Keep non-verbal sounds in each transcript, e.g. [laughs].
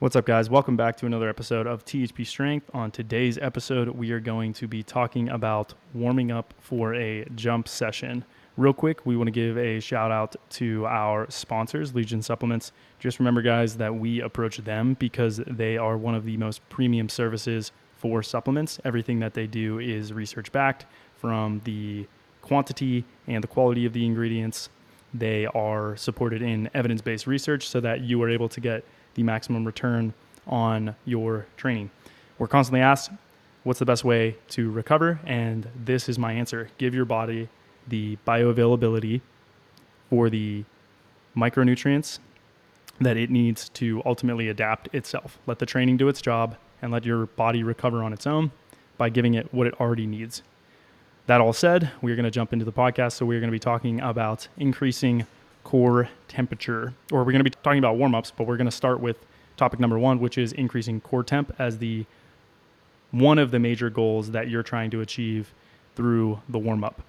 What's up, guys? Welcome back to another episode of THP Strength. On today's episode, we are going to be talking about warming up for a jump session. Real quick, we want to give a shout out to our sponsors, Legion Supplements. Just remember, guys, that we approach them because they are one of the most premium services for supplements. Everything that they do is research backed from the quantity and the quality of the ingredients. They are supported in evidence based research so that you are able to get the maximum return on your training. We're constantly asked, what's the best way to recover? And this is my answer give your body the bioavailability for the micronutrients that it needs to ultimately adapt itself. Let the training do its job and let your body recover on its own by giving it what it already needs. That all said, we're going to jump into the podcast. So, we're going to be talking about increasing core temperature, or we're going to be talking about warm ups, but we're going to start with topic number one, which is increasing core temp as the one of the major goals that you're trying to achieve through the warm up.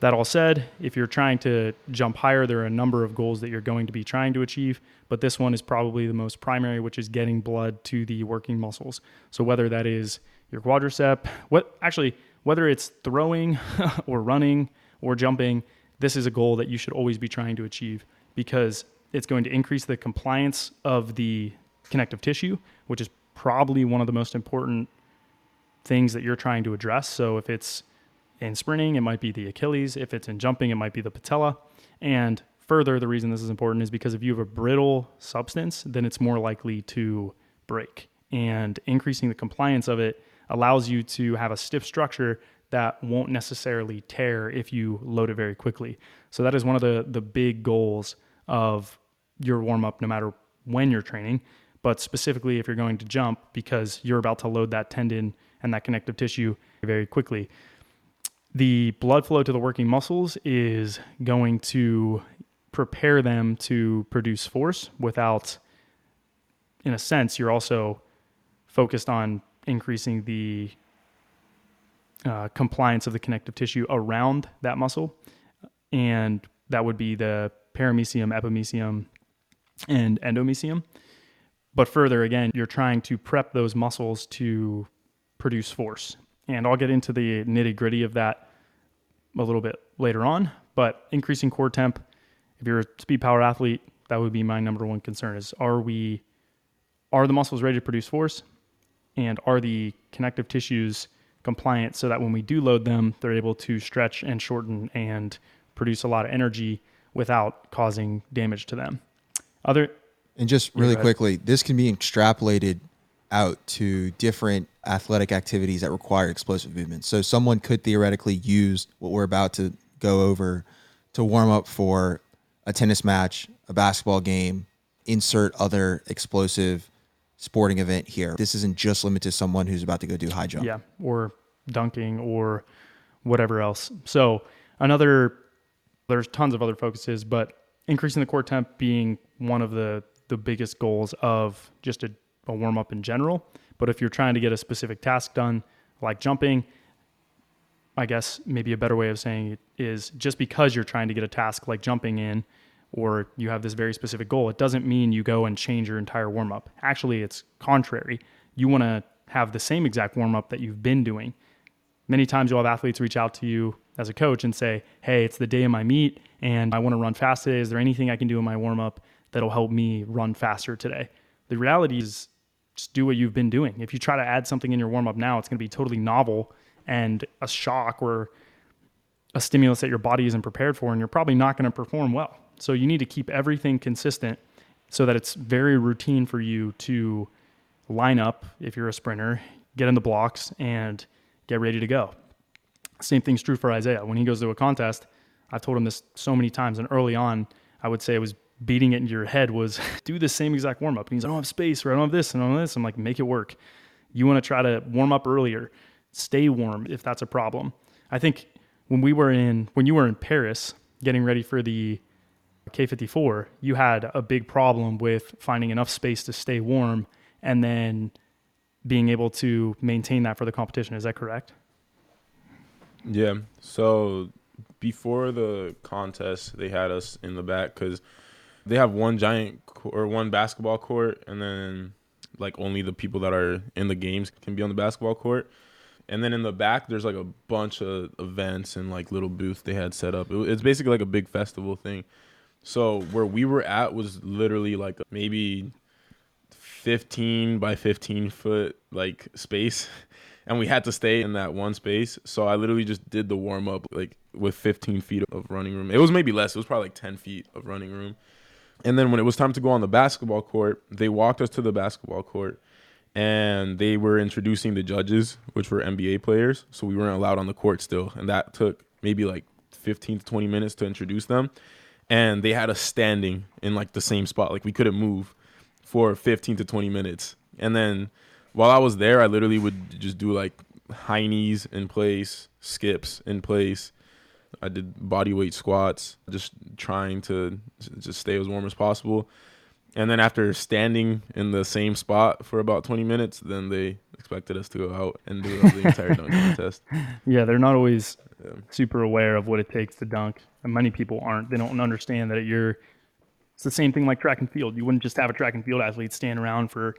That all said, if you're trying to jump higher, there are a number of goals that you're going to be trying to achieve, but this one is probably the most primary, which is getting blood to the working muscles. So whether that is your quadricep, what actually whether it's throwing [laughs] or running or jumping, this is a goal that you should always be trying to achieve because it's going to increase the compliance of the connective tissue, which is probably one of the most important things that you're trying to address. So if it's in sprinting, it might be the Achilles. If it's in jumping, it might be the patella. And further, the reason this is important is because if you have a brittle substance, then it's more likely to break. And increasing the compliance of it allows you to have a stiff structure that won't necessarily tear if you load it very quickly. So that is one of the the big goals of your warm up no matter when you're training, but specifically if you're going to jump because you're about to load that tendon and that connective tissue very quickly. The blood flow to the working muscles is going to prepare them to produce force without in a sense you're also focused on increasing the uh, compliance of the connective tissue around that muscle. And that would be the perimysium, epimysium, and endomysium. But further, again, you're trying to prep those muscles to produce force. And I'll get into the nitty gritty of that a little bit later on. But increasing core temp, if you're a speed power athlete, that would be my number one concern is are we are the muscles ready to produce force? And are the connective tissues compliant so that when we do load them, they're able to stretch and shorten and produce a lot of energy without causing damage to them. Other and just really quickly, this can be extrapolated out to different athletic activities that require explosive movement. So someone could theoretically use what we're about to go over to warm up for a tennis match, a basketball game, insert other explosive sporting event here. This isn't just limited to someone who's about to go do high jump. Yeah, or dunking or whatever else. So another there's tons of other focuses, but increasing the core temp being one of the the biggest goals of just a, a warm up in general. But if you're trying to get a specific task done, like jumping, I guess maybe a better way of saying it is just because you're trying to get a task like jumping in or you have this very specific goal, it doesn't mean you go and change your entire warm up. Actually, it's contrary. You want to have the same exact warm up that you've been doing. Many times you'll have athletes reach out to you as a coach and say, Hey, it's the day of my meet and I want to run fast today. Is there anything I can do in my warm up that'll help me run faster today? The reality is just do what you've been doing. If you try to add something in your warm up now, it's going to be totally novel and a shock or a stimulus that your body isn't prepared for, and you're probably not going to perform well. So you need to keep everything consistent so that it's very routine for you to line up if you're a sprinter, get in the blocks, and get ready to go. Same thing's true for Isaiah. When he goes to a contest, I've told him this so many times, and early on, I would say it was beating it into your head was [laughs] do the same exact warm up. And he's, I don't have space, or I don't have this, and I don't have this. I'm like, make it work. You want to try to warm up earlier, stay warm if that's a problem. I think when we were in, when you were in Paris getting ready for the Quai 54, you had a big problem with finding enough space to stay warm and then being able to maintain that for the competition. Is that correct? Yeah. So before the contest, they had us in the back because They have one giant or one basketball court, and then like only the people that are in the games can be on the basketball court. And then in the back, there's like a bunch of events and like little booths they had set up. It, it's basically like a big festival thing. So where we were at was literally like maybe 15 by 15 foot like space. [laughs] And we had to stay in that one space. So i literally just did the warm up like with 15 feet of running room. It was maybe less. It was probably like 10 feet of running room. And then when it was time to go on the basketball court they walked us to the basketball court and they were introducing the judges which were nba players. So we weren't allowed on the court still. And that took maybe like 15 to 20 minutes to introduce them and they had us standing in like the same spot like we couldn't move for 15 to 20 minutes. And then while I was there, I literally would just do like high knees in place, skips in place. I did body weight squats, just trying to just stay as warm as possible. And then after standing in the same spot for about 20 minutes, then they expected us to go out and do the entire dunk [laughs] contest. Yeah, they're not always yeah. super aware of what it takes to dunk. And many people aren't. They don't understand that you're it's the same thing like track and field. You wouldn't just have a track and field athlete stand around for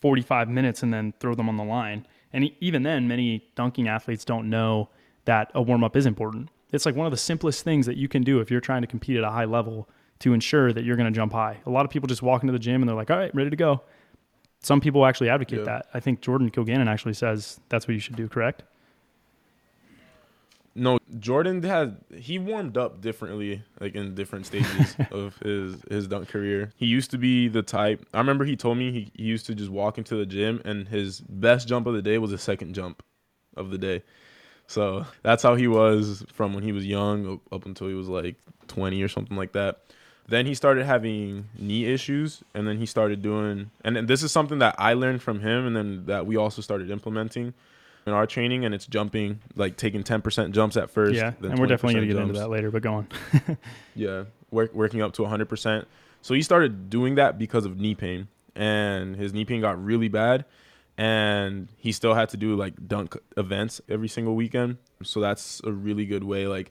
45 minutes and then throw them on the line. And even then, many dunking athletes don't know that a warm up is important. It's like one of the simplest things that you can do if you're trying to compete at a high level to ensure that you're going to jump high. A lot of people just walk into the gym and they're like, all right, ready to go. Some people actually advocate yeah. that. I think Jordan Kilganon actually says that's what you should do, correct? No, Jordan had he warmed up differently, like in different stages [laughs] of his his dunk career. He used to be the type. I remember he told me he, he used to just walk into the gym and his best jump of the day was a second jump of the day. So that's how he was from when he was young up until he was like 20 or something like that. Then he started having knee issues, and then he started doing. And, and this is something that I learned from him, and then that we also started implementing in our training, and it's jumping, like taking 10% jumps at first. Yeah, and we're definitely going to get into that later, but go on. [laughs] yeah, work, working up to 100%. So he started doing that because of knee pain, and his knee pain got really bad, and he still had to do like dunk events every single weekend. So that's a really good way. Like,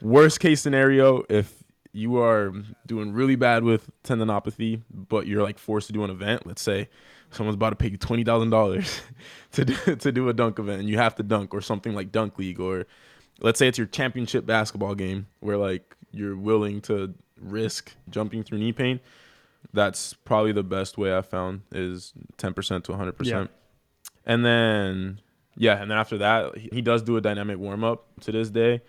worst case scenario, if you are doing really bad with tendinopathy, but you're like forced to do an event, let's say someone's about to pay you twenty thousand dollars [laughs] to do, to do a dunk event, and you have to dunk or something like dunk league, or let's say it's your championship basketball game where like you're willing to risk jumping through knee pain. That's probably the best way I found is ten percent to hundred yeah. percent, and then yeah, and then after that he does do a dynamic warm up to this day.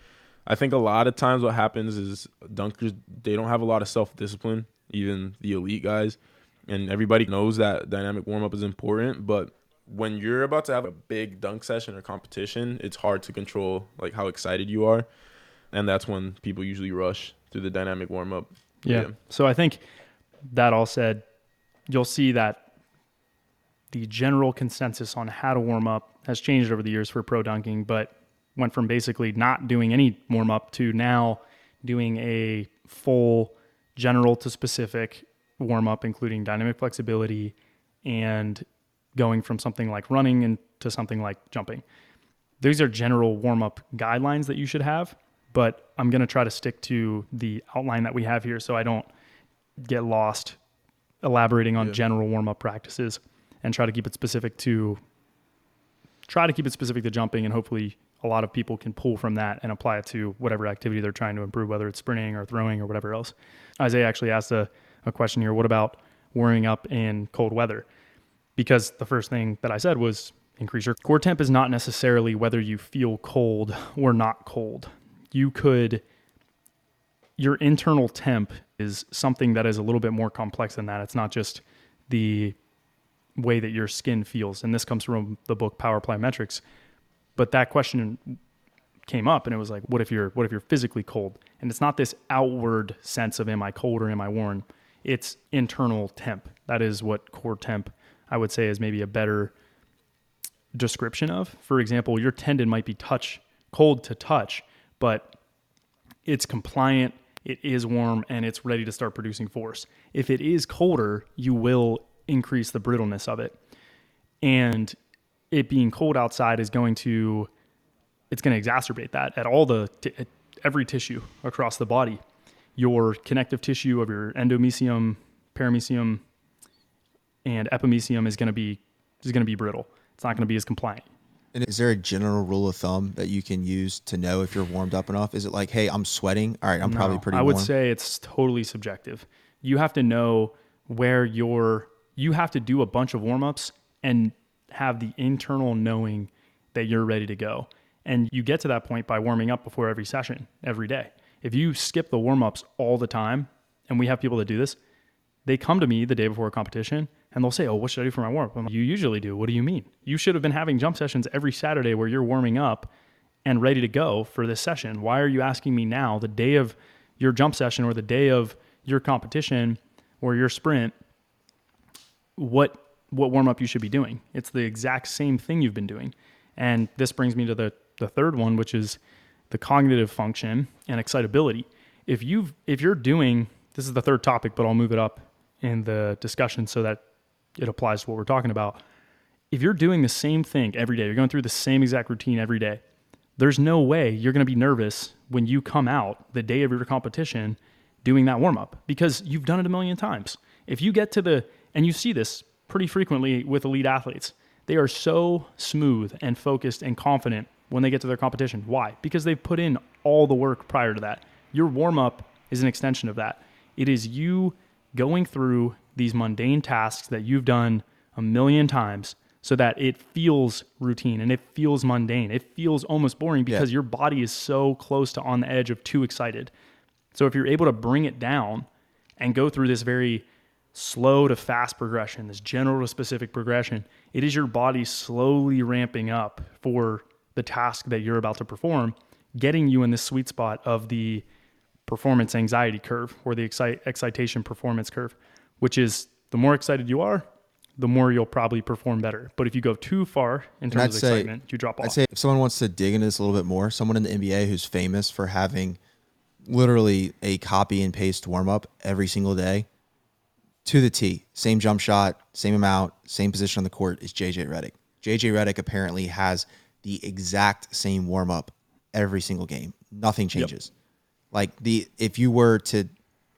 I think a lot of times what happens is dunkers they don't have a lot of self discipline, even the elite guys and everybody knows that dynamic warm up is important, but when you're about to have a big dunk session or competition, it's hard to control like how excited you are, and that's when people usually rush through the dynamic warm up. Yeah. yeah. So I think that all said, you'll see that the general consensus on how to warm up has changed over the years for pro dunking, but went from basically not doing any warm up to now doing a full general to specific warm up, including dynamic flexibility and going from something like running into something like jumping. These are general warm up guidelines that you should have, but I'm going to try to stick to the outline that we have here so I don't get lost elaborating on yeah. general warm up practices and try to keep it specific to try to keep it specific to jumping and hopefully a lot of people can pull from that and apply it to whatever activity they're trying to improve whether it's sprinting or throwing or whatever else. Isaiah actually asked a a question here. What about warming up in cold weather? Because the first thing that I said was increase your core temp is not necessarily whether you feel cold or not cold. You could, your internal temp is something that is a little bit more complex than that. It's not just the way that your skin feels. And this comes from the book Power Plyometrics. But that question came up and it was like, what if you're what if you're physically cold? And it's not this outward sense of am I cold or am I warm? it's internal temp. That is what core temp I would say is maybe a better description of. For example, your tendon might be touch cold to touch, but it's compliant, it is warm, and it's ready to start producing force. If it is colder, you will increase the brittleness of it. And it being cold outside is going to it's going to exacerbate that at all the t- every tissue across the body your connective tissue of your endomysium, perimysium, and epimysium is going to be is going to be brittle. It's not going to be as compliant. And is there a general rule of thumb that you can use to know if you're warmed up enough? Is it like, hey, I'm sweating. All right, I'm no, probably pretty. I would say it's totally subjective. You have to know where you're. You have to do a bunch of warm ups and have the internal knowing that you're ready to go. And you get to that point by warming up before every session, every day. If you skip the warm ups all the time, and we have people that do this, they come to me the day before a competition and they'll say, Oh, what should I do for my warm up? Like, you usually do. What do you mean? You should have been having jump sessions every Saturday where you're warming up and ready to go for this session. Why are you asking me now, the day of your jump session or the day of your competition or your sprint, what what warm up you should be doing? It's the exact same thing you've been doing. And this brings me to the, the third one, which is the cognitive function and excitability. If you've if you're doing this is the third topic, but I'll move it up in the discussion so that it applies to what we're talking about. If you're doing the same thing every day, you're going through the same exact routine every day, there's no way you're going to be nervous when you come out the day of your competition doing that warm up because you've done it a million times. If you get to the, and you see this pretty frequently with elite athletes, they are so smooth and focused and confident when they get to their competition. Why? Because they've put in all the work prior to that. Your warm up is an extension of that. It is you going through these mundane tasks that you've done a million times so that it feels routine and it feels mundane. It feels almost boring because yeah. your body is so close to on the edge of too excited. So if you're able to bring it down and go through this very slow to fast progression, this general to specific progression, it is your body slowly ramping up for the task that you're about to perform, getting you in this sweet spot of the performance anxiety curve or the excite, excitation performance curve, which is the more excited you are, the more you'll probably perform better. But if you go too far in terms of say, excitement, you drop off. I'd say if someone wants to dig into this a little bit more, someone in the NBA who's famous for having literally a copy and paste warm up every single day to the T, same jump shot, same amount, same position on the court is JJ Redick. JJ Redick apparently has the exact same warm up every single game. Nothing changes. Yep. Like the if you were to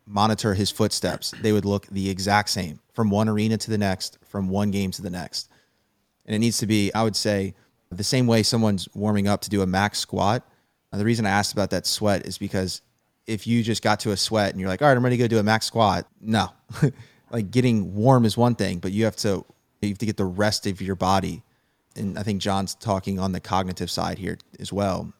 monitor his footsteps, they would look the exact same from one arena to the next, from one game to the next. And it needs to be, I would say, the same way someone's warming up to do a max squat. Now, the reason I asked about that sweat is because if you just got to a sweat and you're like, all right, I'm ready to go do a max squat, no. [laughs] like getting warm is one thing, but you have to you have to get the rest of your body. And I think John's talking on the cognitive side here as well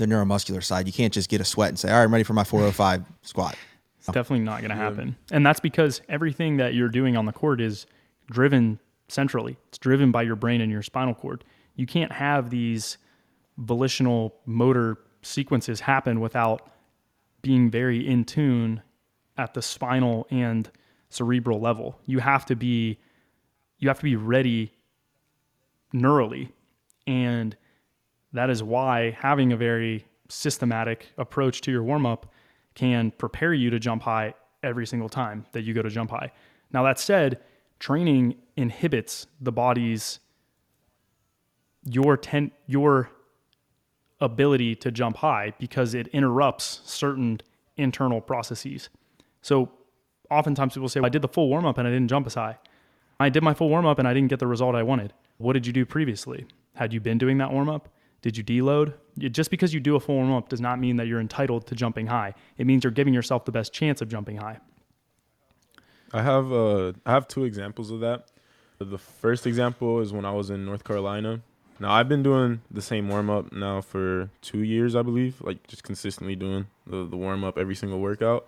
the neuromuscular side. You can't just get a sweat and say, all right, I'm ready for my 405 [laughs] squat. It's definitely not going to happen. And that's because everything that you're doing on the court is driven centrally. It's driven by your brain and your spinal cord. You can't have these volitional motor sequences happen without being very in tune at the spinal and cerebral level. You have to be you have to be ready neurally and that is why having a very systematic approach to your warm up can prepare you to jump high every single time that you go to jump high. Now, that said, training inhibits the body's your ten, your ability to jump high because it interrupts certain internal processes. So oftentimes people say, well, I did the full warm up and I didn't jump as high. I did my full warm up and I didn't get the result I wanted. What did you do previously? Had you been doing that warm up? Did you deload? Just because you do a full warm up does not mean that you're entitled to jumping high. It means you're giving yourself the best chance of jumping high. I have uh, I have two examples of that. The first example is when I was in North Carolina. Now I've been doing the same warm up now for two years, I believe, like just consistently doing the, the warm up every single workout.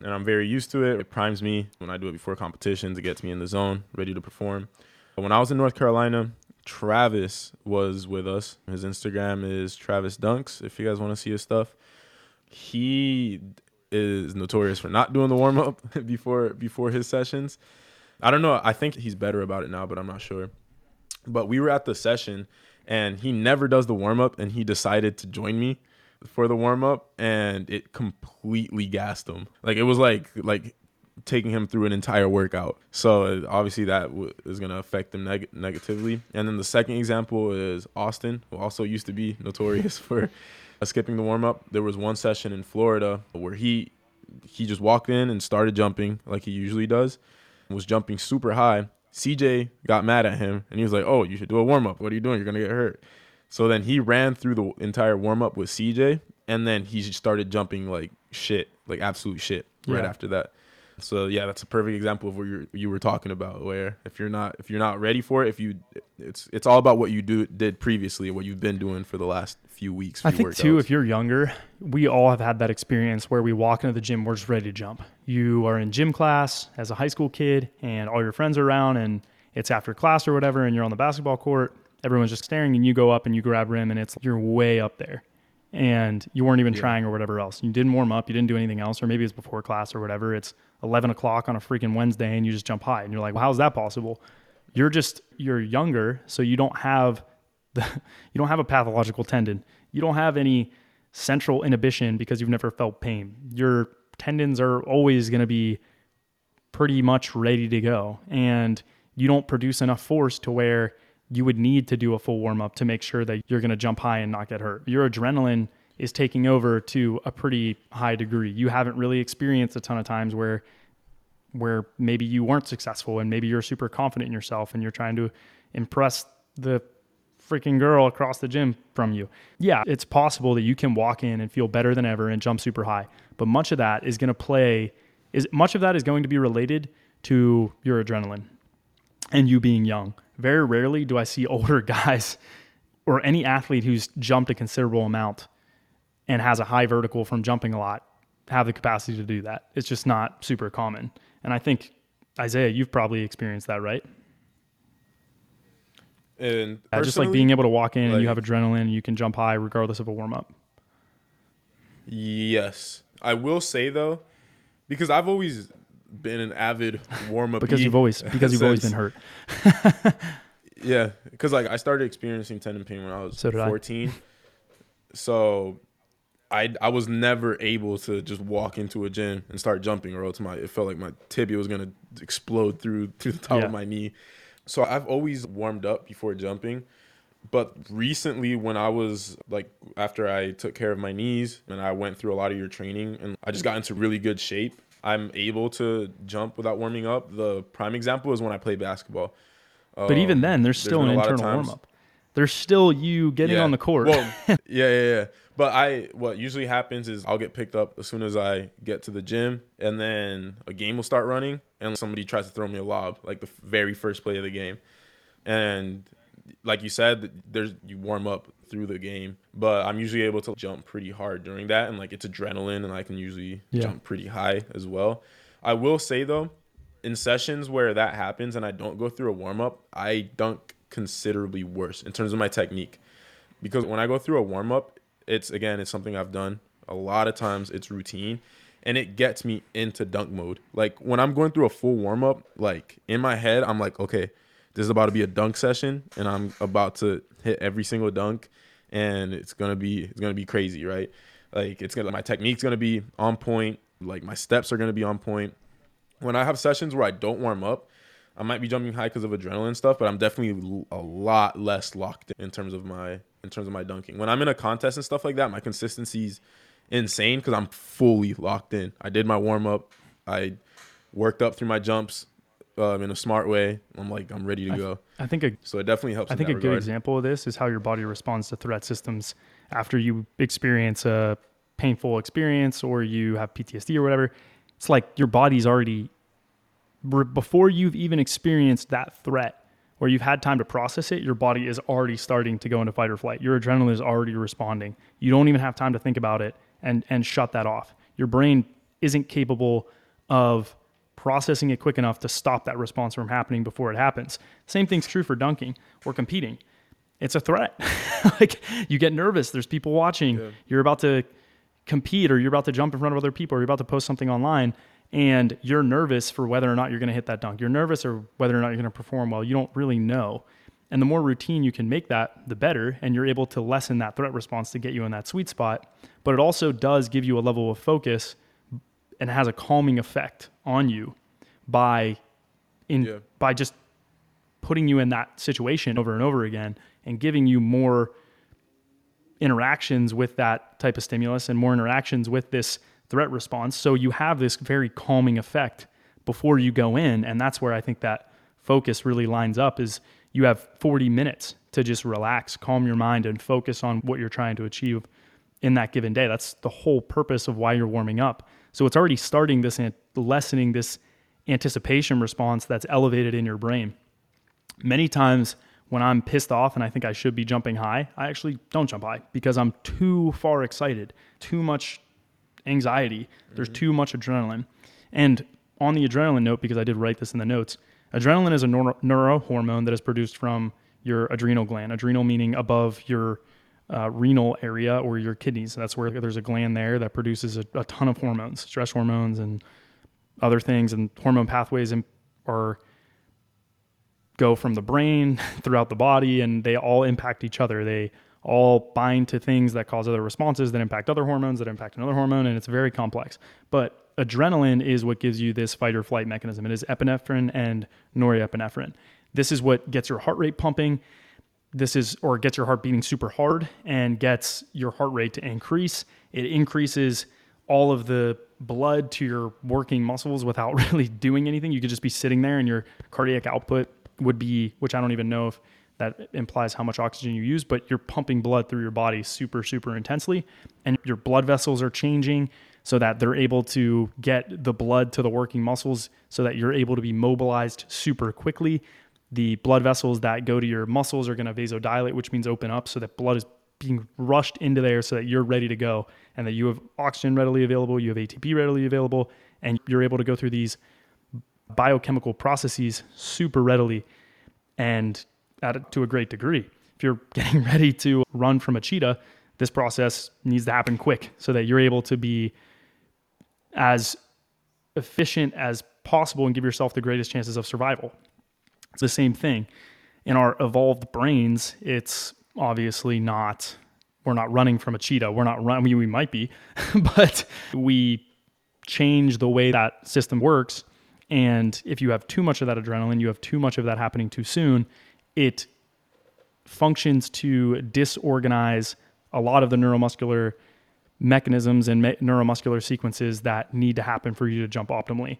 And I'm very used to it. It primes me when I do it before competitions. It gets me in the zone, ready to perform. But when I was in North Carolina, Travis was with us. His Instagram is Travis Dunks. If you guys want to see his stuff, he is notorious for not doing the warm up [laughs] before before his sessions. I don't know. I think he's better about it now, but I'm not sure. But we were at the session and he never does the warm up and he decided to join me for the warm up and it completely gassed him. Like it was like like taking him through an entire workout. So obviously that w- is going to affect him neg- negatively. And then the second example is Austin, who also used to be notorious [laughs] for skipping the warm up. There was one session in Florida where he he just walked in and started jumping like he usually does, was jumping super high. CJ got mad at him and he was like, "Oh, you should do a warm up. What are you doing? You're gonna get hurt." So then he ran through the entire warm up with CJ, and then he started jumping like shit, like absolute shit, right Yeah. after that. So yeah, that's a perfect example of what you you were talking about. Where if you're not if you're not ready for it, if you it's it's all about what you do did previously, what you've been doing for the last few weeks. I few think too, if you're younger, we all have had that experience where we walk into the gym, we're just ready to jump. You are in gym class as a high school kid, and all your friends are around, and it's after class or whatever, and you're on the basketball court. Everyone's just staring, and you go up and you grab rim, and it's you're way up there, and you weren't even Yeah. trying or whatever else. You didn't warm up, you didn't do anything else, or maybe it's before class or whatever. It's 11 o'clock on a freaking Wednesday, and you just jump high, and you're like, well, how's that possible? You're just you're younger, so you don't have [laughs] the you don't have a pathological tendon. You don't have any central inhibition because you've never felt pain. Your tendons are always going to be pretty much ready to go and you don't produce enough force to where you would need to do a full warm up to make sure that you're going to jump high and not get hurt. Your adrenaline is taking over to a pretty high degree. You haven't really experienced a ton of times where where maybe you weren't successful and maybe you're super confident in yourself and you're trying to impress the freaking girl across the gym from you. Yeah, it's possible that you can walk in and feel better than ever and jump super high, but much of that is going to play is much of that is going to be related to your adrenaline and you being young. Very rarely do I see [laughs] older guys or any athlete who's jumped a considerable amount and has a high vertical from jumping a lot have the capacity to do that. It's just not super common. And I think Isaiah, you've probably experienced that, right? and Yeah, just like being able to walk in and you have adrenaline and you can jump high regardless of a warm up. Yes, I will say though, because I've always been an avid warm up Because [laughs] you've always because you've always been hurt. [laughs] Yeah, because like I started experiencing tendon pain when I was So did I. 14. so I I was never able to just walk into a gym and start jumping, or else my it felt like my tibia was gonna explode through through the top Yeah. of my knee. So I've always warmed up before jumping. But recently, when I was like, after I took care of my knees and I went through a lot of your training and I just got into really good shape, I'm able to jump without warming up. The prime example is when I play basketball. But even Um, then, there's still been an a lot of internal warm up. There's still you getting Yeah. on the court. Well, [laughs] yeah, yeah, yeah. But I, what usually happens is I'll get picked up as soon as I get to the gym, and then a game will start running, and somebody tries to throw me a lob, like the very first play of the game, and like you said, there's you warm up through the game, but I'm usually able to jump pretty hard during that, and like it's adrenaline, and I can usually Yeah. jump pretty high as well. I will say though, in sessions where that happens and I don't go through a warm up, I dunk considerably worse in terms of my technique. Because when I go through a warm up, it's again, it's something I've done a lot of times, it's routine and it gets me into dunk mode. Like when I'm going through a full warm up, like in my head, I'm like, okay, this is about to be a dunk session and I'm about to hit every single dunk and it's to be it's to be crazy, right? Like it's to my technique's to be on point, like my steps are to be on point when I have sessions where I don't warm up, I might be jumping high because of adrenaline stuff, but I'm definitely a lot less locked in terms of my in terms of my dunking. When I'm in a contest and stuff like that, my consistency's insane because I'm fully locked in. I did my warm up, I worked up through my jumps um, in a smart way. I'm like I'm ready to go. I think a So it definitely helps. I in think a that good example of this is how your body responds to threat systems after you experience a painful experience or you have PTSD or whatever. It's like your body's already before you've even experienced that threat where you've had time to process it, your body is already starting to go into fight or flight. Your adrenaline is already responding. You don't even have time to think about it and and shut that off. Your brain isn't capable of processing it quick enough to stop that response from happening before it happens. Same thing's true for dunking or competing. It's a threat. [laughs] like you get nervous, there's people watching. Yeah. You're about to compete or you're about to jump in front of other people or you're about to post something online and you're nervous for whether or not you're going to hit that dunk. You're nervous or whether or not you're going to perform well. You don't really know. And the more routine you can make that, the better. And you're able to lessen that threat response to get you in that sweet spot. But it also does give you a level of focus and has a calming effect on you by in Yeah. by just putting you in that situation over and over again and giving you more interactions with that type of stimulus and more interactions with this threat response. So you have this very calming effect before you go in. And that's where I think that focus really lines up is you have 40 minutes to just relax, calm your mind and focus on what you're trying to achieve in that given day. That's the whole purpose of why you're warming up. So it's already starting this lessening this anticipation response that's elevated in your brain. Many times when I'm pissed off and I think I should be jumping high, I actually don't jump high because I'm too far excited, too much anxiety, mm-hmm. there's too much adrenaline. And on the adrenaline note, because I did write this in the notes, adrenaline is a neuro- neurohormone that is produced from your adrenal gland. Adrenal meaning above your uh, renal area or your kidneys. That's where there's a gland there that produces a, a ton of hormones, stress hormones, and other things. And hormone pathways are go from the brain [laughs] throughout the body, and they all impact each other. They all bind to things that cause other responses that impact other hormones that impact another hormone, and it's very complex. But adrenaline is what gives you this fight or flight mechanism. It is epinephrine and norepinephrine. This is what gets your heart rate pumping. This is, or gets your heart beating super hard and gets your heart rate to increase. It increases all of the blood to your working muscles without [laughs] really doing anything. You could just be sitting there and your cardiac output would be, which I don't even know if that implies how much oxygen you use, but you're pumping blood through your body super, super intensely. And your blood vessels are changing so that they're able to get the blood to the working muscles so that you're able to be mobilized super quickly. The blood vessels that go to your muscles are going to vasodilate, which means open up so that blood is being rushed into there so that you're ready to go and that you have oxygen readily available, you have ATP readily available, and you're able to go through these biochemical processes super readily and at, to a great degree. If you're [laughs] getting ready to run from a cheetah, this process needs to happen quick so that you're able to be as efficient as possible and give yourself the greatest chances of survival. It's the same thing. In our evolved brains, it's obviously not, we're not running from a cheetah. We're not running, we might be, [laughs] but we change the way that system works. And if you have too much of that adrenaline, you have too much of that happening too soon, it functions to disorganize a lot of the neuromuscular mechanisms and me- neuromuscular sequences that need to happen for you to jump optimally.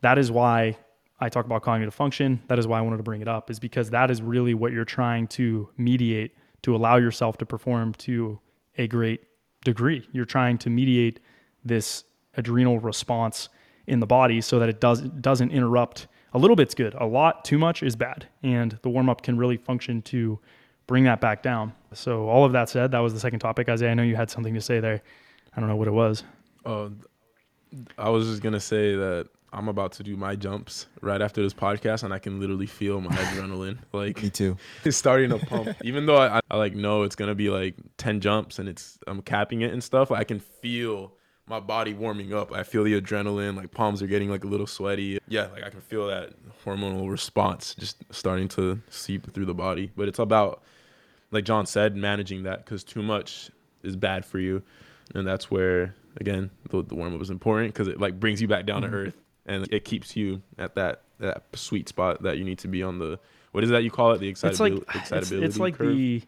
That is why I talk about cognitive function. That is why I wanted to bring it up, is because that is really what you're trying to mediate to allow yourself to perform to a great degree. You're trying to mediate this adrenal response in the body so that it does doesn't interrupt. A little bit's good. A lot, too much is bad, and the warm up can really function to bring that back down. So all of that said, that was the second topic. Isaiah, I know you had something to say there. I don't know what it was. Oh, I was just gonna say that I'm about to do my jumps right after this podcast, and I can literally feel my adrenaline. [laughs] Like me too. It's starting to pump. [laughs] Even though I, I like know it's gonna be like ten jumps and it's I'm capping it and stuff. I can feel my body warming up. I feel the adrenaline. Like palms are getting like a little sweaty. Yeah, like I can feel that hormonal response just starting to seep through the body. But it's about like John said, managing that because too much is bad for you, and that's where again the, the warm up is important because it like brings you back down mm-hmm. to earth and it keeps you at that that sweet spot that you need to be on the what is that you call it the excitability it's like, excitability it's, it's like curve? the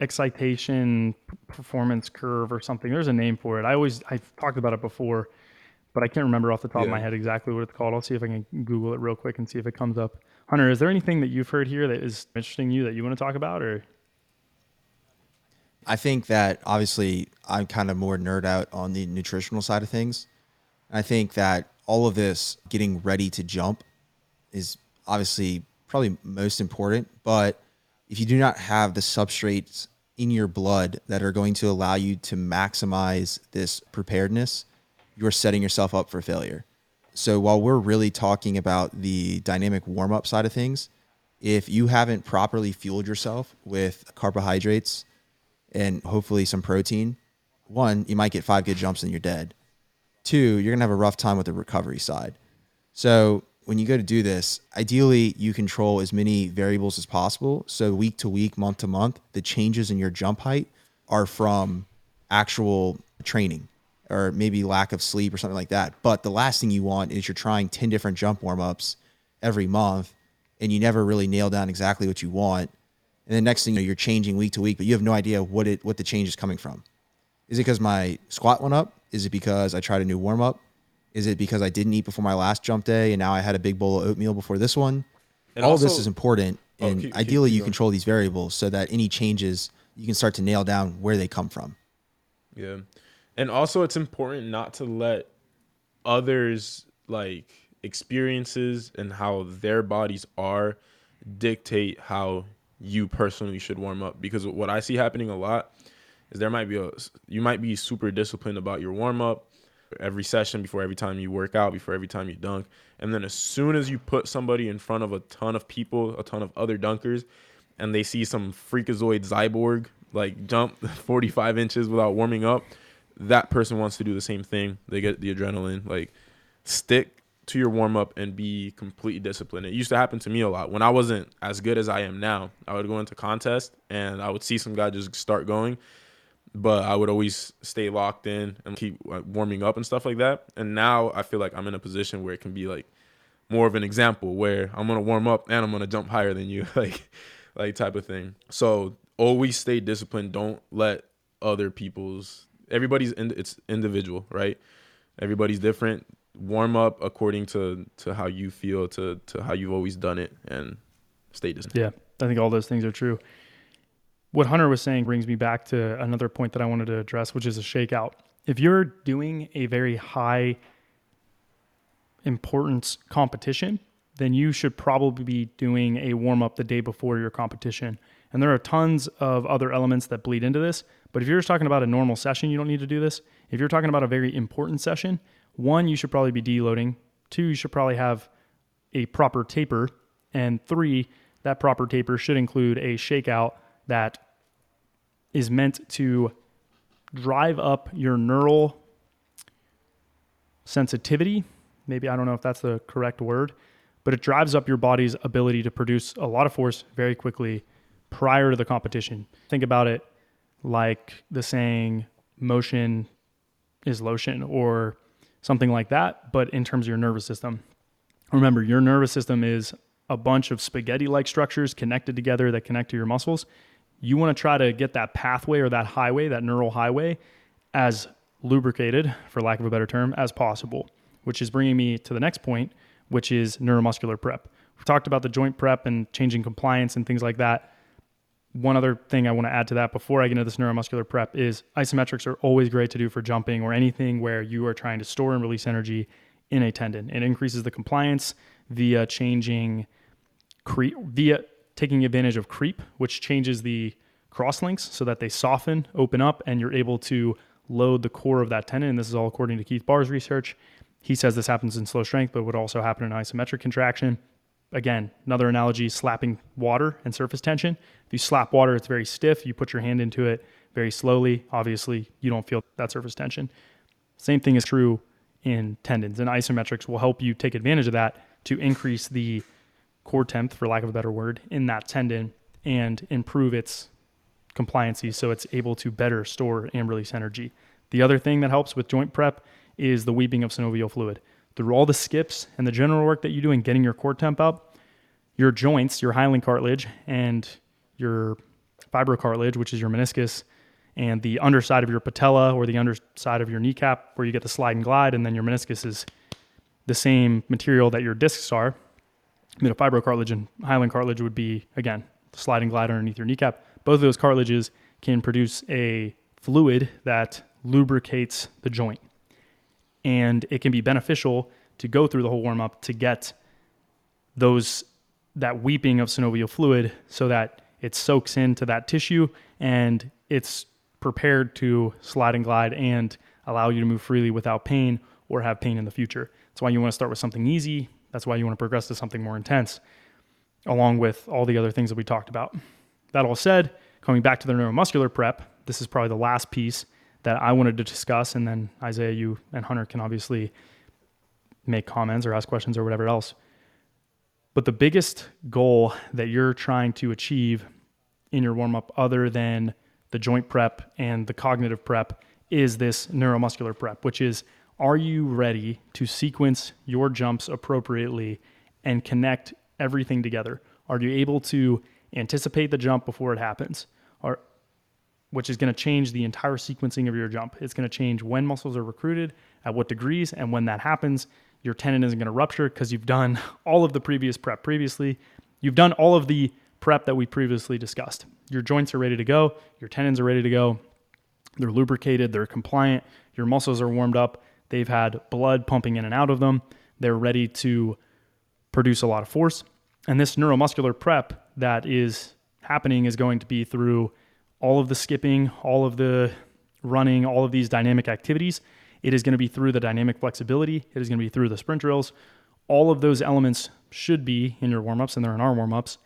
excitation performance curve or something there's a name for it i always i've talked about it before but i can't remember off the top yeah. of my head exactly what it's called i'll see if i can google it real quick and see if it comes up hunter is there anything that you've heard here that is interesting you that you want to talk about or I think that obviously I'm kind of more nerd out on the nutritional side of things. I think that all of this getting ready to jump is obviously probably most important. But if you do not have the substrates in your blood that are going to allow you to maximize this preparedness, you're setting yourself up for failure. So while we're really talking about the dynamic warm up side of things, if you haven't properly fueled yourself with carbohydrates, and hopefully some protein, one, you might get five good jumps and you're dead. Two, you're gonna have a rough time with the recovery side. So when you go to do this, ideally you control as many variables as possible. So week to week, month to month, the changes in your jump height are from actual training or maybe lack of sleep or something like that. But the last thing you want is you're trying 10 different jump warm ups every month and you never really nail down exactly what you want and then next thing you know, you're changing week to week, but you have no idea what it what the change is coming from. Is it because my squat went up? Is it because I tried a new warm up? Is it because I didn't eat before my last jump day and now I had a big bowl of oatmeal before this one? And All of this is important, Oh, and keep- ideally keep you control these variables so that any changes you can start to nail down where they come from. Yeah. And also it's important not to let others like experiences and how their bodies are dictate how you personally should warm up because what I see happening a lot is there might be a you might be super disciplined about your warm up every session before every time you work out before every time you dunk and then as soon as you put somebody in front of a ton of people a ton of other dunkers and they see some freakazoid cyborg like jump [laughs] 45 inches without warming up that person wants to do the same thing they get the adrenaline like stick to your warm up and be completely disciplined. It used to happen to me a lot when I wasn't as good as I am now. I would go into contest and I would see some guy just start going, but I would always stay locked in and keep warming up and stuff like that. And now I feel like I'm in a position where it can be like more of an example where I'm gonna warm up and I'm gonna jump higher than you, [laughs] like like type of thing. So always stay disciplined. Don't let other people's everybody's in, it's individual, right? Everybody's different. Warm up according to to how you feel, to to how you've always done it, and stay disciplined. Yeah, I think all those things are true. What Hunter was saying brings me back to another point that I wanted to address, which is a shakeout. If you're doing a very high importance competition, then you should probably be doing a warm up the day before your competition. And there are tons of other elements that bleed into this. But if you're just talking about a normal session, you don't need to do this. If you're talking about a very important session, one, you should probably be deloading. Two, you should probably have a proper taper. And three, that proper taper should include a shakeout that is meant to drive up your neural sensitivity. Maybe I don't know if that's the correct word, but it drives up your body's ability to produce a lot of force very quickly prior to the competition. Think about it like the saying motion is lotion or something like that, but in terms of your nervous system. Remember, your nervous system is a bunch of spaghetti like structures connected together that connect to your muscles. You want to try to get that pathway or that highway, that neural highway, as lubricated, for lack of a better term, as possible, which is bringing me to the next point, which is neuromuscular prep. We talked about the joint prep and changing compliance and things like that. One other thing I want to add to that before I get into this neuromuscular prep is isometrics are always great to do for jumping or anything where you are trying to store and release energy in a tendon. It increases the compliance via changing creep via taking advantage of creep, which changes the cross links so that they soften, open up, and you're able to load the core of that tendon. And this is all according to Keith Barr's research. He says this happens in slow strength, but would also happen in isometric contraction. Again, another analogy slapping water and surface tension. If you slap water, it's very stiff. You put your hand into it very slowly. Obviously, you don't feel that surface tension. Same thing is true in tendons, and isometrics will help you take advantage of that to increase the core temp, for lack of a better word, in that tendon and improve its compliancy so it's able to better store and release energy. The other thing that helps with joint prep is the weeping of synovial fluid. Through all the skips and the general work that you do in getting your core temp up, your joints, your hyaline cartilage, and your fibrocartilage, which is your meniscus, and the underside of your patella or the underside of your kneecap, where you get the slide and glide, and then your meniscus is the same material that your discs are. Metafibrocartilage and hyaline cartilage would be, again, slide and glide underneath your kneecap. Both of those cartilages can produce a fluid that lubricates the joint. And it can be beneficial to go through the whole warm up to get those that weeping of synovial fluid so that it soaks into that tissue and it's prepared to slide and glide and allow you to move freely without pain or have pain in the future. That's why you want to start with something easy. That's why you want to progress to something more intense, along with all the other things that we talked about. That all said, coming back to the neuromuscular prep, this is probably the last piece that I wanted to discuss. And then Isaiah, you and Hunter can obviously make comments or ask questions or whatever else. But the biggest goal that you're trying to achieve in your warm up, other than the joint prep and the cognitive prep, is this neuromuscular prep, which is are you ready to sequence your jumps appropriately and connect everything together? Are you able to anticipate the jump before it happens? Are which is going to change the entire sequencing of your jump. It's going to change when muscles are recruited, at what degrees, and when that happens, your tendon isn't going to rupture because you've done [laughs] all of the previous prep previously. You've done all of the prep that we previously discussed. Your joints are ready to go, your tendons are ready to go. They're lubricated, they're compliant, your muscles are warmed up, they've had blood pumping in and out of them, they're ready to produce a lot of force. And this neuromuscular prep that is happening is going to be through all of the skipping, all of the running, all of these dynamic activities. It is going to be through the dynamic flexibility, it is going to be through the sprint drills. All of those elements should be in your warm ups, and they're in our warm ups.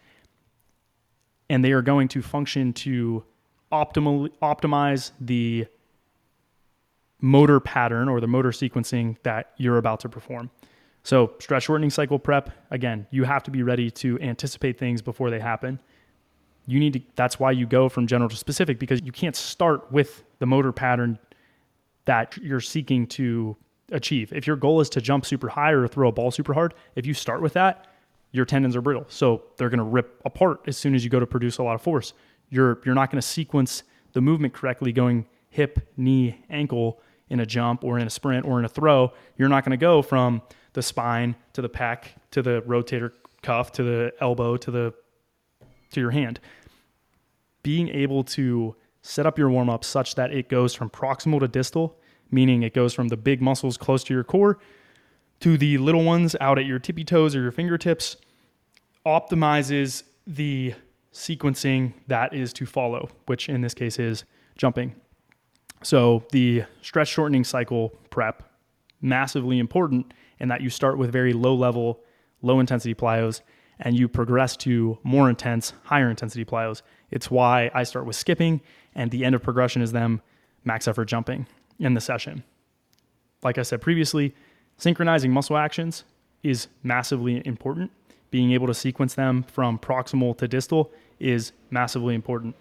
And they are going to function to optimally optimize the motor pattern or the motor sequencing that you're about to perform. So, stretch shortening cycle prep, again, you have to be ready to anticipate things before they happen. You need to, that's why you go from general to specific because you can't start with the motor pattern that you're seeking to achieve. If your goal is to jump super high or throw a ball super hard, if you start with that, your tendons are brittle. So they're going to rip apart as soon as you go to produce a lot of force. You're you're not going to sequence the movement correctly going hip, knee, ankle in a jump or in a sprint or in a throw. You're not going to go from the spine to the pack to the rotator cuff to the elbow to the to your hand. Being able to set up your warm up such that it goes from proximal to distal, meaning it goes from the big muscles close to your core to the little ones out at your tippy toes or your fingertips, optimizes the sequencing that is to follow, which in this case is jumping. So the stretch shortening cycle prep, massively important in that you start with very low level, low intensity plyos and you progress to more intense, higher intensity plyos. It's why I start with skipping and the end of progression is them max effort jumping in the session. Like I said previously, synchronizing muscle actions is massively important. Being able to sequence them from proximal to distal is massively important.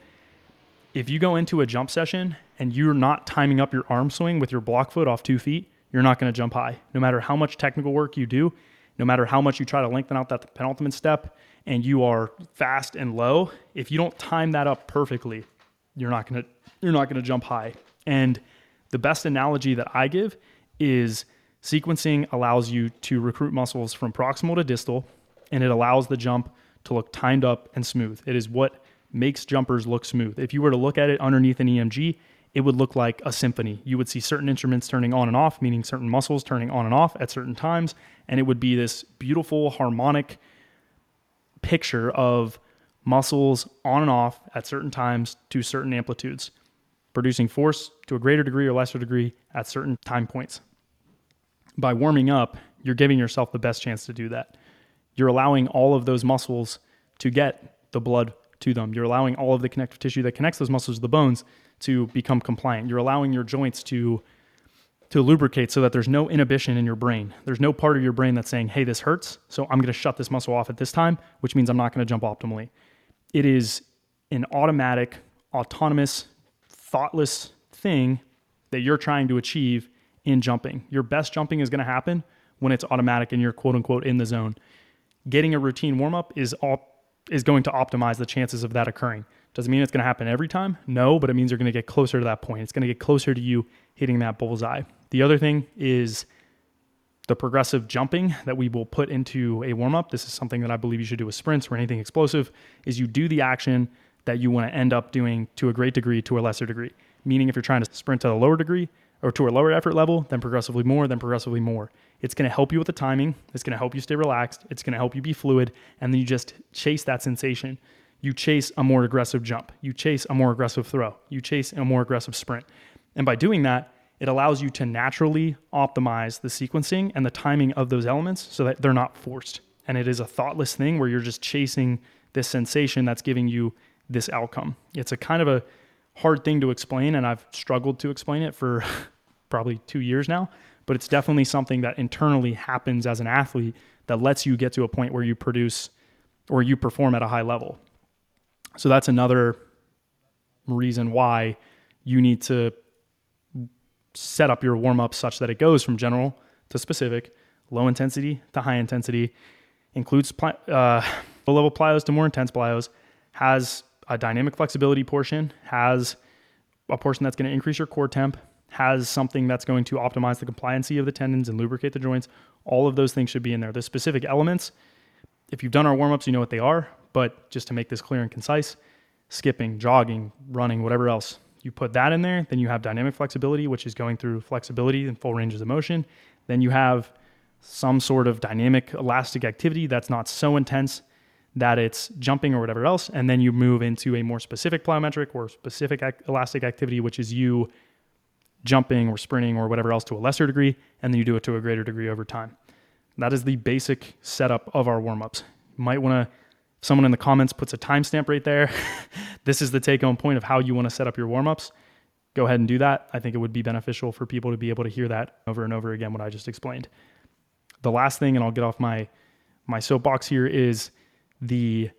If you go into a jump session and you're not timing up your arm swing with your block foot off two feet, you're not going to jump high. No matter how much technical work you do, no matter how much you try to lengthen out that penultimate step and you are fast and low, if you don't time that up perfectly, you're not going to you're not going to jump high. And the best analogy that I give is sequencing allows you to recruit muscles from proximal to distal and it allows the jump to look timed up and smooth. It is what makes jumpers look smooth. If you were to look at it underneath an EMG, it would look like a symphony. You would see certain instruments turning on and off, meaning certain muscles turning on and off at certain times, and it would be this beautiful harmonic picture of muscles on and off at certain times to certain amplitudes, producing force to a greater degree or lesser degree at certain time points. By warming up, you're giving yourself the best chance to do that. You're allowing all of those muscles to get the blood to them. You're allowing all of the connective tissue that connects those muscles to the bones to become compliant. You're allowing your joints to to lubricate so that there's no inhibition in your brain. There's no part of your brain that's saying, "Hey, this hurts, so I'm going to shut this muscle off at this time," which means I'm not going to jump optimally. It is an automatic, autonomous, thoughtless thing that you're trying to achieve in jumping. Your best jumping is going to happen when it's automatic and you're quote unquote in the zone. Getting a routine warm up is all is going to optimize the chances of that occurring. Doesn't mean it's going to happen every time. No, but it means you're going to get closer to that point. It's going to get closer to you hitting that bullseye. The other thing is the progressive jumping that we will put into a warm up. This is something that I believe you should do with sprints or anything explosive is you do the action that you want to end up doing to a great degree to a lesser degree. Meaning if you're trying to sprint at a lower degree or to a lower effort level, then progressively more, then progressively more. It's going to help you with the timing. It's going to help you stay relaxed. It's going to help you be fluid. And then you just chase that sensation. You chase a more aggressive jump. You chase a more aggressive throw. You chase a more aggressive sprint. And by doing that, it allows you to naturally optimize the sequencing and the timing of those elements so that they're not forced. And it is a thoughtless thing where you're just chasing this sensation that's giving you this outcome. It's a kind of a hard thing to explain, and I've struggled to explain it for [laughs] probably two years now, but it's definitely something that internally happens as an athlete that lets you get to a point where you produce or you perform at a high level. So that's another reason why you need to set up your warm up such that it goes from general to specific, low intensity to high intensity, includes uh, low level plyos to more intense plyos, has a dynamic flexibility portion, has a portion that's going to increase your core temp, has something that's going to optimize the compliancy of the tendons and lubricate the joints. All of those things should be in there. The specific elements, if you've done our warm ups, you know what they are. But just to make this clear and concise, skipping, jogging, running, whatever else, you put that in there. Then you have dynamic flexibility, which is going through flexibility and full ranges of motion. Then you have some sort of dynamic elastic activity that's not so intense that it's jumping or whatever else. And then you move into a more specific plyometric or specific ac- elastic activity, which is you jumping or sprinting or whatever else to a lesser degree. And then you do it to a greater degree over time. That is the basic setup of our warm ups. You might want to, someone in the comments puts a timestamp right there. [laughs] this is the take home point of how you want to set up your warm ups. Go ahead and do that. I think it would be beneficial for people to be able to hear that over and over again, what I just explained. The last thing, and I'll get off my, my soapbox here, is the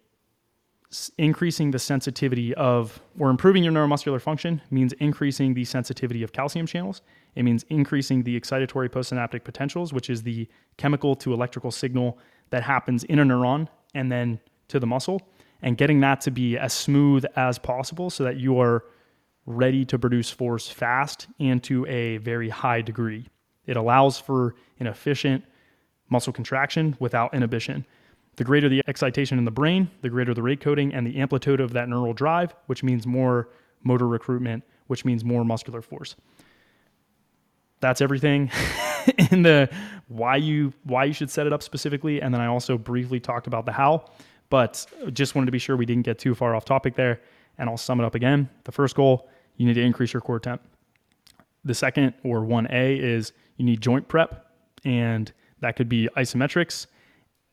increasing the sensitivity of or improving your neuromuscular function means increasing the sensitivity of calcium channels. It means increasing the excitatory postsynaptic potentials, which is the chemical to electrical signal that happens in a neuron and then to the muscle, and getting that to be as smooth as possible so that you are ready to produce force fast and to a very high degree. It allows for an efficient muscle contraction without inhibition. The greater the excitation in the brain, the greater the rate coding and the amplitude of that neural drive, which means more motor recruitment, which means more muscular force. That's everything [laughs] in the why you why you should set it up specifically and then I also briefly talked about the how, but just wanted to be sure we didn't get too far off topic there and I'll sum it up again. The first goal, you need to increase your core temp. The second or 1A is you need joint prep and that could be isometrics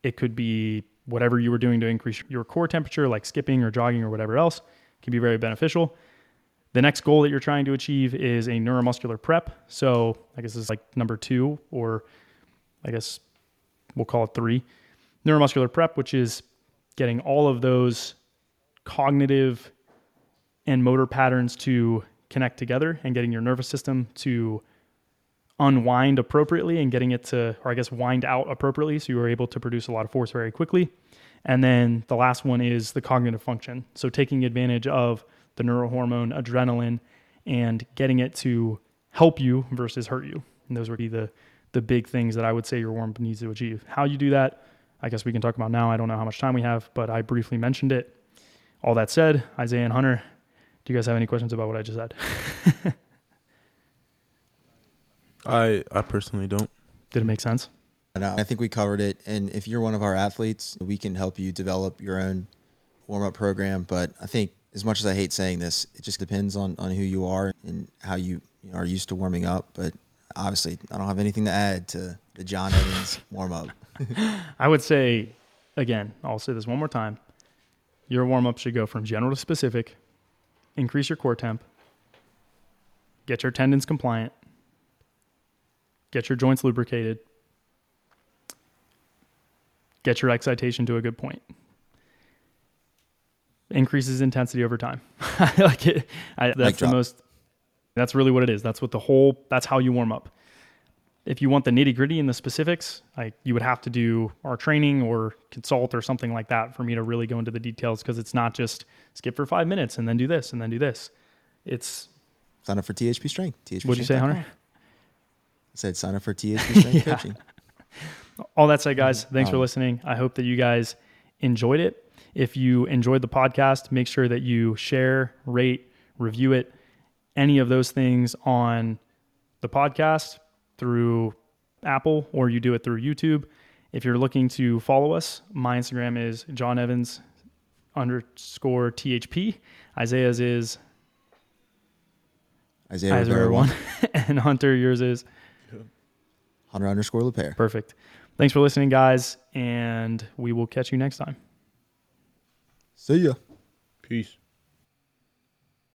it could be whatever you were doing to increase your core temperature, like skipping or jogging or whatever else, can be very beneficial. The next goal that you're trying to achieve is a neuromuscular prep. So I guess it's like number two, or I guess we'll call it three. Neuromuscular prep, which is getting all of those cognitive and motor patterns to connect together and getting your nervous system to unwind appropriately and getting it to, or I guess, wind out appropriately. So you are able to produce a lot of force very quickly. And then the last one is the cognitive function. So taking advantage of the neurohormone adrenaline and getting it to help you versus hurt you. And those would be the, the big things that I would say your warm needs to achieve. How you do that, I guess we can talk about now. I don't know how much time we have, but I briefly mentioned it. All that said, Isaiah and Hunter, do you guys have any questions about what I just said? [laughs] I I personally don't. Did it make sense? No, I think we covered it. And if you're one of our athletes, we can help you develop your own warm up program. But I think, as much as I hate saying this, it just depends on, on who you are and how you, you know, are used to warming up. But obviously, I don't have anything to add to the John Evans warm up. [laughs] I would say, again, I'll say this one more time. Your warm up should go from general to specific, increase your core temp, get your tendons compliant, get your joints lubricated, get your excitation to a good point. Increases intensity over time. [laughs] Like it. I, that's like the most. That's really what it is. That's what the whole. That's how you warm up. If you want the nitty gritty and the specifics, like you would have to do our training or consult or something like that for me to really go into the details because it's not just skip for five minutes and then do this and then do this. It's sign up for THP Strength. THP What'd you say, Hunter? Said sign up for THP [laughs] Strength yeah. Coaching. All that said, guys, thanks um, for listening. I hope that you guys enjoyed it. If you enjoyed the podcast, make sure that you share, rate, review it, any of those things on the podcast through Apple or you do it through YouTube. If you're looking to follow us, my Instagram is John Evans underscore THP. Isaiah's is Isaiah, Isaiah one. [laughs] and Hunter, yours is Hunter underscore LePere. Perfect. Thanks for listening, guys, and we will catch you next time. See ya. Peace.